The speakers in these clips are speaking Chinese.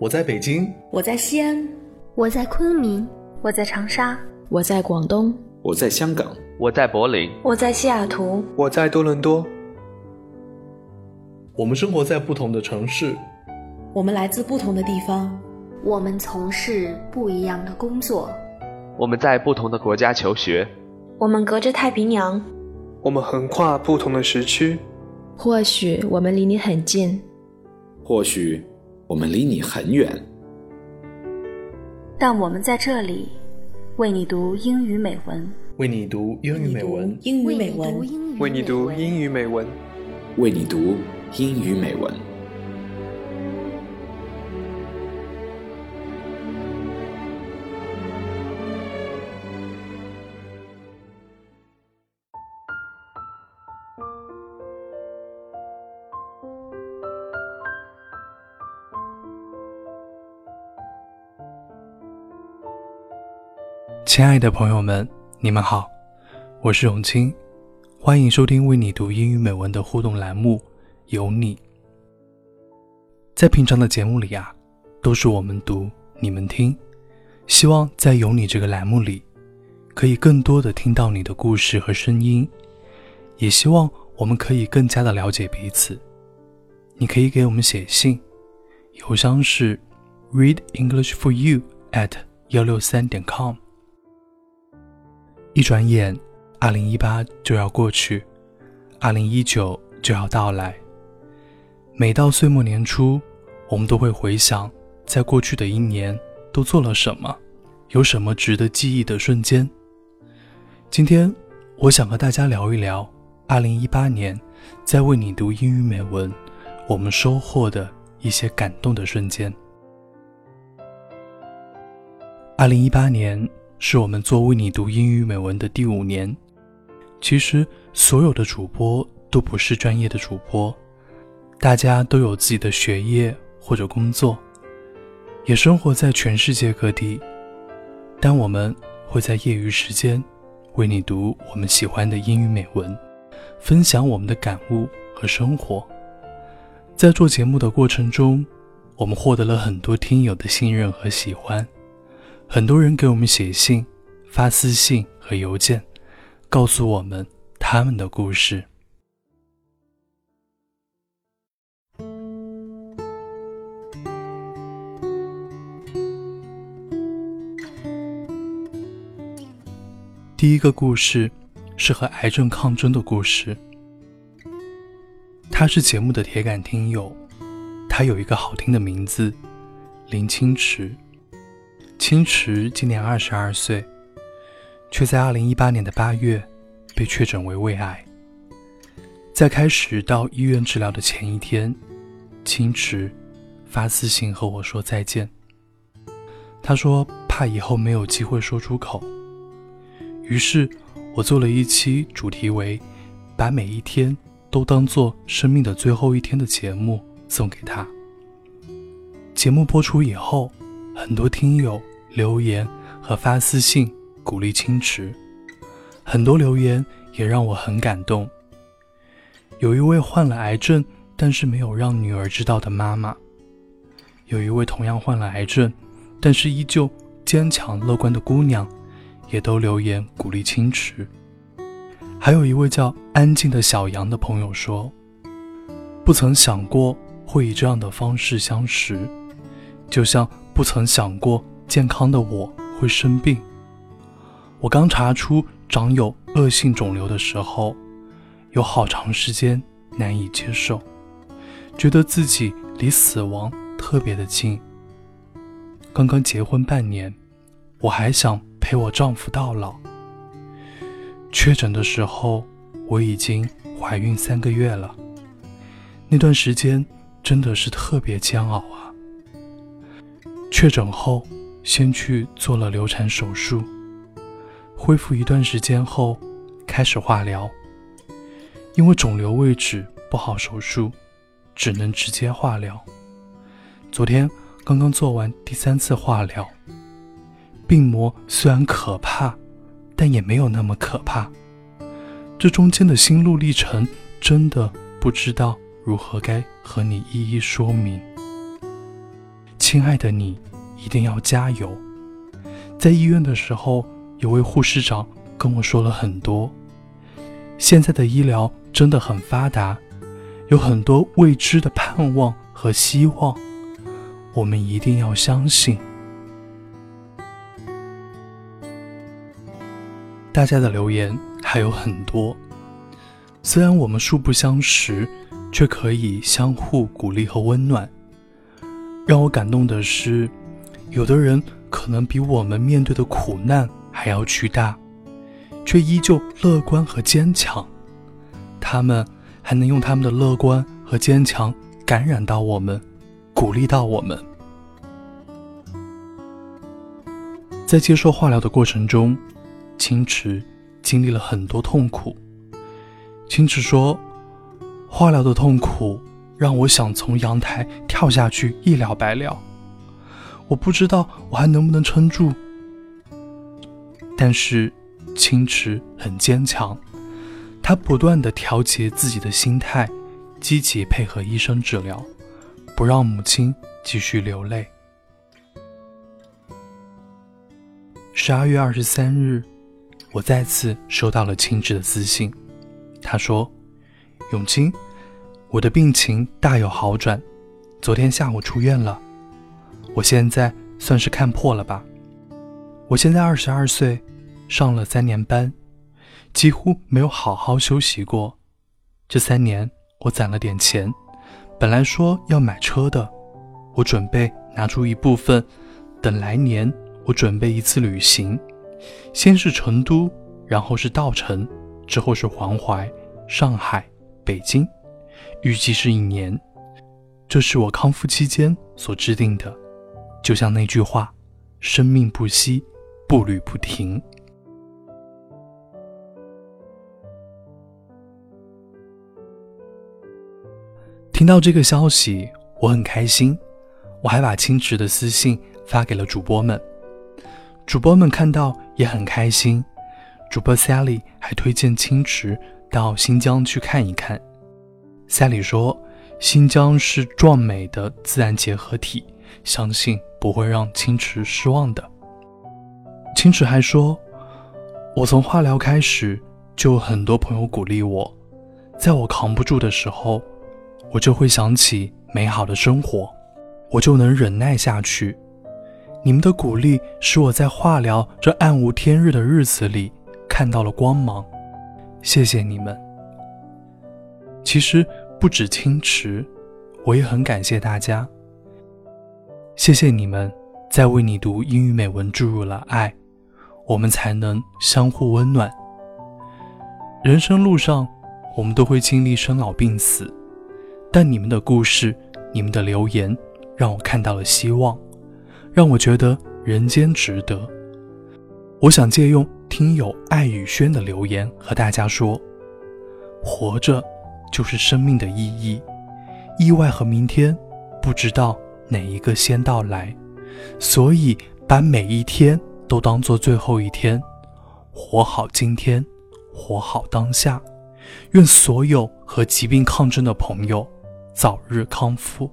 我在北京，我在西安，我在昆明，我在长沙，我在广东，我在香港，我在柏林，我在西雅图，我在多伦多。我们生活在不同的城市，我们来自不同的地方，我们从事不一样的工作，我们在不同的国家求学，我们隔着太平洋，我们横跨不同的时区。或许我们离你很近，或许我们离你很远，但我们在这里为你读英语美文，为你读英语美文，英语美文，为你读英语美文，为你读英语美文。亲爱的朋友们，你们好，我是永清，欢迎收听为你读英语美文的互动栏目《有你》。在平常的节目里啊，都是我们读，你们听。希望在《有你》这个栏目里，可以更多的听到你的故事和声音，也希望我们可以更加的了解彼此。你可以给我们写信，邮箱是 readenglishforyou at 幺六三点 com。一转眼，二零一八就要过去，二零一九就要到来。每到岁末年初，我们都会回想，在过去的一年都做了什么，有什么值得记忆的瞬间。今天，我想和大家聊一聊二零一八年在为你读英语美文，我们收获的一些感动的瞬间。二零一八年。是我们做为你读英语美文的第五年。其实，所有的主播都不是专业的主播，大家都有自己的学业或者工作，也生活在全世界各地。但我们会在业余时间为你读我们喜欢的英语美文，分享我们的感悟和生活。在做节目的过程中，我们获得了很多听友的信任和喜欢。很多人给我们写信、发私信和邮件，告诉我们他们的故事。第一个故事是和癌症抗争的故事。他是节目的铁杆听友，他有一个好听的名字——林清池。青池今年二十二岁，却在二零一八年的八月被确诊为胃癌。在开始到医院治疗的前一天，青池发私信和我说再见。他说怕以后没有机会说出口，于是我做了一期主题为“把每一天都当做生命的最后一天”的节目送给他。节目播出以后，很多听友。留言和发私信鼓励青池，很多留言也让我很感动。有一位患了癌症但是没有让女儿知道的妈妈，有一位同样患了癌症但是依旧坚强乐观的姑娘，也都留言鼓励青池。还有一位叫安静的小杨的朋友说：“不曾想过会以这样的方式相识，就像不曾想过。”健康的我会生病。我刚查出长有恶性肿瘤的时候，有好长时间难以接受，觉得自己离死亡特别的近。刚刚结婚半年，我还想陪我丈夫到老。确诊的时候，我已经怀孕三个月了。那段时间真的是特别煎熬啊。确诊后。先去做了流产手术，恢复一段时间后，开始化疗。因为肿瘤位置不好手术，只能直接化疗。昨天刚刚做完第三次化疗，病魔虽然可怕，但也没有那么可怕。这中间的心路历程，真的不知道如何该和你一一说明。亲爱的你，一定要加油。在医院的时候，有位护士长跟我说了很多。现在的医疗真的很发达，有很多未知的盼望和希望，我们一定要相信。大家的留言还有很多，虽然我们素不相识，却可以相互鼓励和温暖。让我感动的是，有的人可能比我们面对的苦难还要巨大，却依旧乐观和坚强。他们还能用他们的乐观和坚强感染到我们，鼓励到我们。在接受化疗的过程中。青池经历了很多痛苦。青池说：“化疗的痛苦让我想从阳台跳下去，一了百了。我不知道我还能不能撑住。但是青池很坚强，他不断的调节自己的心态，积极配合医生治疗，不让母亲继续流泪。”十二月二十三日。我再次收到了青池的私信，他说：“永清，我的病情大有好转，昨天下午出院了。我现在算是看破了吧？我现在二十二岁，上了三年班，几乎没有好好休息过。这三年我攒了点钱，本来说要买车的，我准备拿出一部分，等来年我准备一次旅行。”先是成都，然后是稻城，之后是黄淮、上海、北京，预计是一年。这是我康复期间所制定的，就像那句话：“生命不息，步履不停。”听到这个消息，我很开心，我还把清池的私信发给了主播们。主播们看到也很开心，主播 Sally 还推荐清池到新疆去看一看。赛里说，新疆是壮美的自然结合体，相信不会让青池失望的。青池还说，我从化疗开始就有很多朋友鼓励我，在我扛不住的时候，我就会想起美好的生活，我就能忍耐下去。你们的鼓励使我在化疗这暗无天日的日子里看到了光芒，谢谢你们。其实不止青池，我也很感谢大家。谢谢你们在为你读英语美文注入了爱，我们才能相互温暖。人生路上，我们都会经历生老病死，但你们的故事，你们的留言，让我看到了希望。让我觉得人间值得。我想借用听友爱雨轩的留言和大家说：活着就是生命的意义。意外和明天，不知道哪一个先到来，所以把每一天都当做最后一天，活好今天，活好当下。愿所有和疾病抗争的朋友早日康复。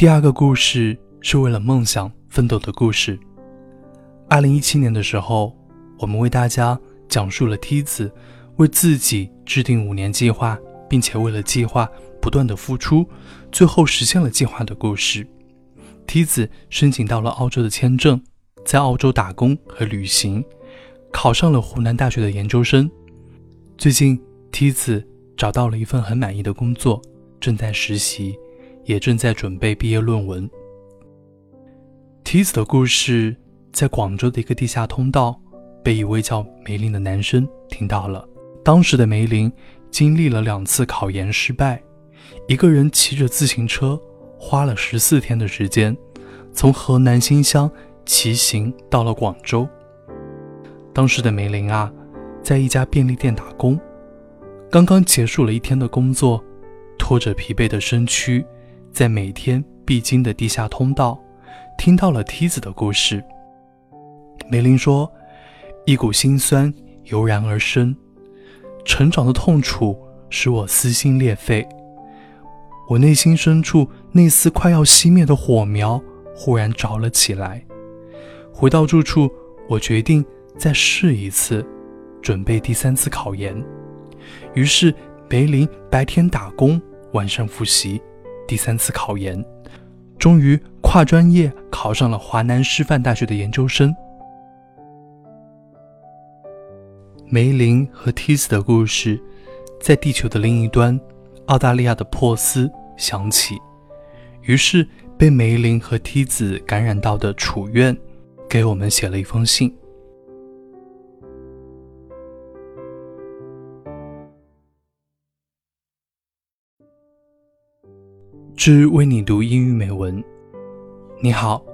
第二个故事是为了梦想奋斗的故事。二零一七年的时候，我们为大家讲述了梯子为自己制定五年计划，并且为了计划不断的付出，最后实现了计划的故事。梯子申请到了澳洲的签证，在澳洲打工和旅行，考上了湖南大学的研究生。最近，梯子找到了一份很满意的工作，正在实习，也正在准备毕业论文。梯子的故事在广州的一个地下通道被一位叫梅林的男生听到了。当时的梅林经历了两次考研失败，一个人骑着自行车，花了十四天的时间，从河南新乡骑行到了广州。当时的梅林啊，在一家便利店打工，刚刚结束了一天的工作，拖着疲惫的身躯，在每天必经的地下通道，听到了梯子的故事。梅林说：“一股心酸油然而生。”成长的痛楚使我撕心裂肺，我内心深处那丝快要熄灭的火苗忽然着了起来。回到住处，我决定再试一次，准备第三次考研。于是，梅林白天打工，晚上复习，第三次考研，终于跨专业考上了华南师范大学的研究生。梅林和梯子的故事，在地球的另一端，澳大利亚的珀斯响起。于是，被梅林和梯子感染到的楚院，给我们写了一封信。之为你读英语美文。你好，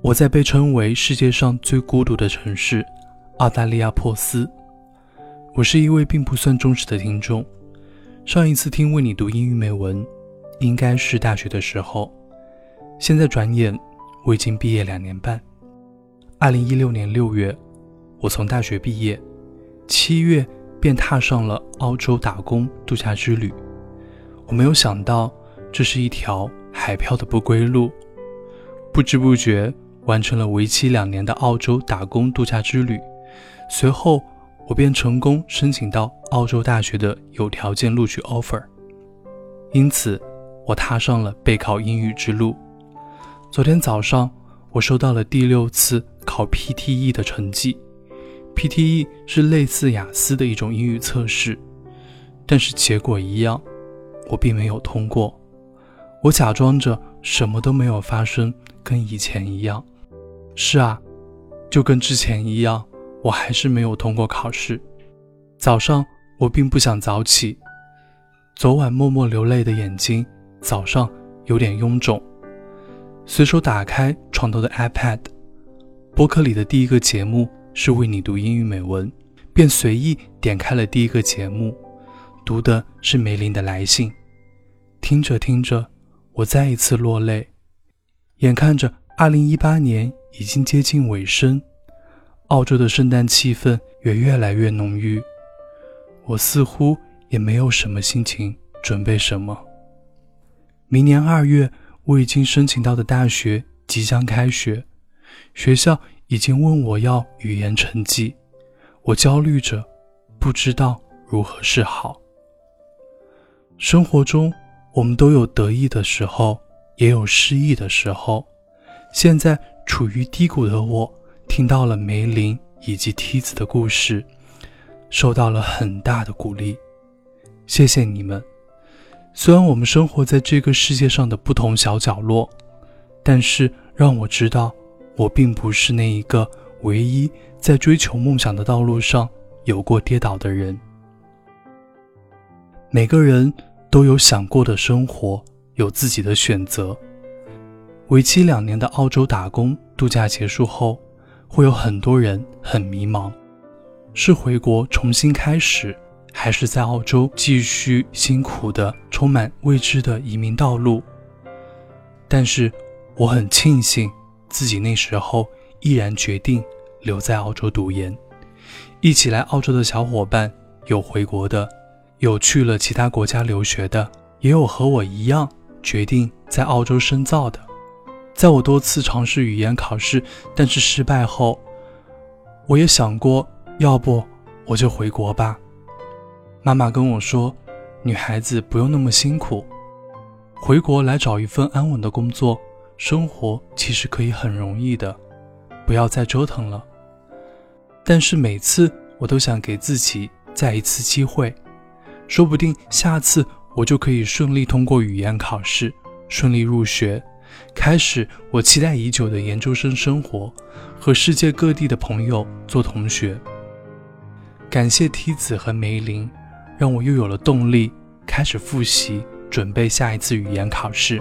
我在被称为世界上最孤独的城市——澳大利亚珀斯。我是一位并不算忠实的听众。上一次听为你读英语美文，应该是大学的时候。现在转眼，我已经毕业两年半。二零一六年六月，我从大学毕业，七月便踏上了澳洲打工度假之旅。我没有想到，这是一条海漂的不归路。不知不觉完成了为期两年的澳洲打工度假之旅，随后。我便成功申请到澳洲大学的有条件录取 offer，因此我踏上了备考英语之路。昨天早上，我收到了第六次考 PTE 的成绩。PTE 是类似雅思的一种英语测试，但是结果一样，我并没有通过。我假装着什么都没有发生，跟以前一样。是啊，就跟之前一样。我还是没有通过考试。早上我并不想早起，昨晚默默流泪的眼睛，早上有点臃肿。随手打开床头的 iPad，博客里的第一个节目是为你读英语美文，便随意点开了第一个节目，读的是梅林的来信。听着听着，我再一次落泪。眼看着2018年已经接近尾声。澳洲的圣诞气氛也越来越浓郁，我似乎也没有什么心情准备什么。明年二月，我已经申请到的大学即将开学，学校已经问我要语言成绩，我焦虑着，不知道如何是好。生活中，我们都有得意的时候，也有失意的时候。现在处于低谷的我。听到了梅林以及梯子的故事，受到了很大的鼓励。谢谢你们。虽然我们生活在这个世界上的不同小角落，但是让我知道，我并不是那一个唯一在追求梦想的道路上有过跌倒的人。每个人都有想过的生活，有自己的选择。为期两年的澳洲打工度假结束后。会有很多人很迷茫，是回国重新开始，还是在澳洲继续辛苦的、充满未知的移民道路？但是我很庆幸自己那时候毅然决定留在澳洲读研。一起来澳洲的小伙伴有回国的，有去了其他国家留学的，也有和我一样决定在澳洲深造的。在我多次尝试语言考试，但是失败后，我也想过，要不我就回国吧。妈妈跟我说，女孩子不用那么辛苦，回国来找一份安稳的工作，生活其实可以很容易的，不要再折腾了。但是每次我都想给自己再一次机会，说不定下次我就可以顺利通过语言考试，顺利入学，开始我期待已久的研究生生活，和世界各地的朋友做同学。感谢梯子和梅林，让我又有了动力开始复习，准备下一次语言考试。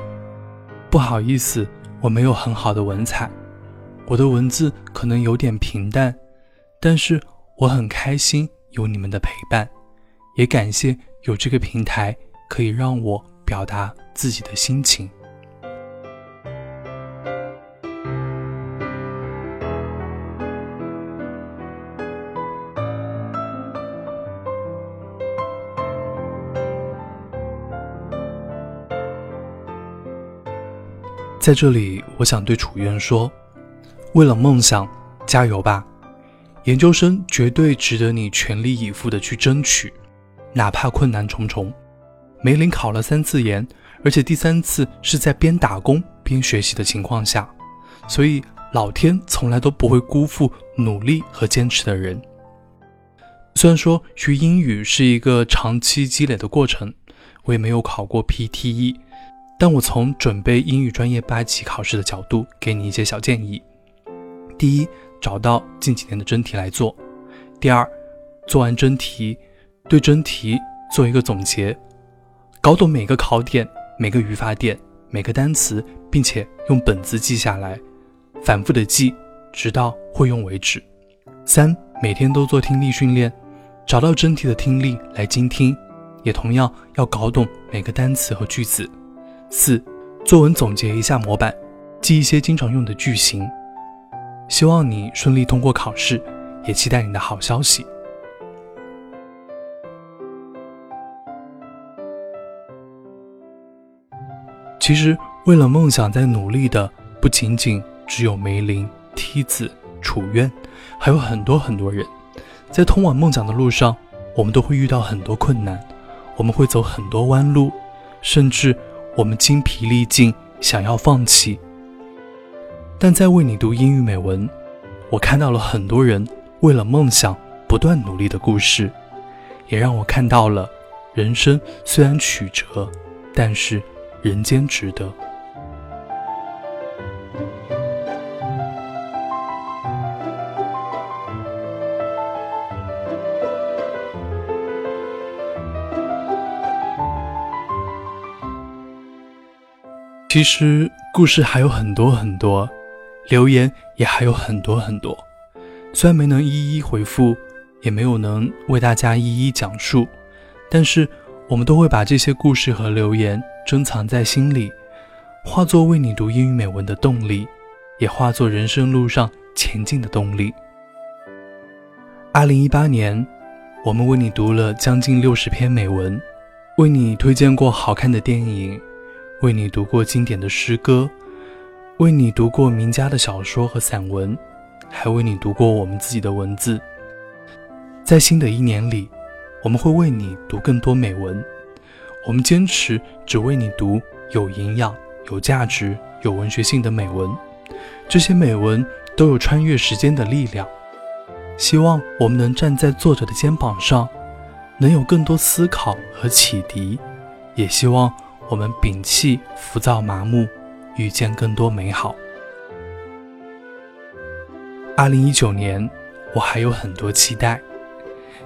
不好意思，我没有很好的文采，我的文字可能有点平淡，但是我很开心有你们的陪伴，也感谢有这个平台可以让我表达自己的心情。在这里，我想对楚渊说：为了梦想，加油吧！研究生绝对值得你全力以赴的去争取，哪怕困难重重。梅林考了三次研，而且第三次是在边打工边学习的情况下，所以老天从来都不会辜负努力和坚持的人。虽然说学英语是一个长期积累的过程，我也没有考过 PTE。但我从准备英语专业八级考试的角度，给你一些小建议：第一，找到近几年的真题来做；第二，做完真题，对真题做一个总结，搞懂每个考点、每个语法点、每个单词，并且用本子记下来，反复的记，直到会用为止；三，每天都做听力训练，找到真题的听力来精听，也同样要搞懂每个单词和句子。四，作文总结一下模板，记一些经常用的句型。希望你顺利通过考试，也期待你的好消息。其实，为了梦想在努力的不仅仅只有梅林、梯子、楚渊，还有很多很多人。在通往梦想的路上，我们都会遇到很多困难，我们会走很多弯路，甚至。我们精疲力尽，想要放弃，但在为你读英语美文，我看到了很多人为了梦想不断努力的故事，也让我看到了人生虽然曲折，但是人间值得。其实故事还有很多很多，留言也还有很多很多。虽然没能一一回复，也没有能为大家一一讲述，但是我们都会把这些故事和留言珍藏在心里，化作为你读英语美文的动力，也化作人生路上前进的动力。二零一八年，我们为你读了将近六十篇美文，为你推荐过好看的电影。为你读过经典的诗歌，为你读过名家的小说和散文，还为你读过我们自己的文字。在新的一年里，我们会为你读更多美文。我们坚持只为你读有营养、有价值、有文学性的美文。这些美文都有穿越时间的力量。希望我们能站在作者的肩膀上，能有更多思考和启迪。也希望。我们摒弃浮躁麻木，遇见更多美好。二零一九年，我还有很多期待，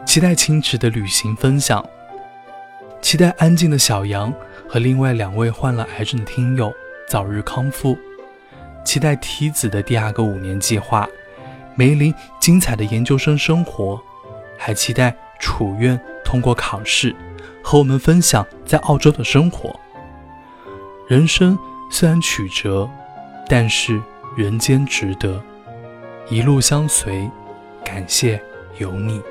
期待青池的旅行分享，期待安静的小杨和另外两位患了癌症的听友早日康复，期待梯子的第二个五年计划，梅林精彩的研究生生活，还期待楚院通过考试，和我们分享在澳洲的生活。人生虽然曲折，但是人间值得。一路相随，感谢有你。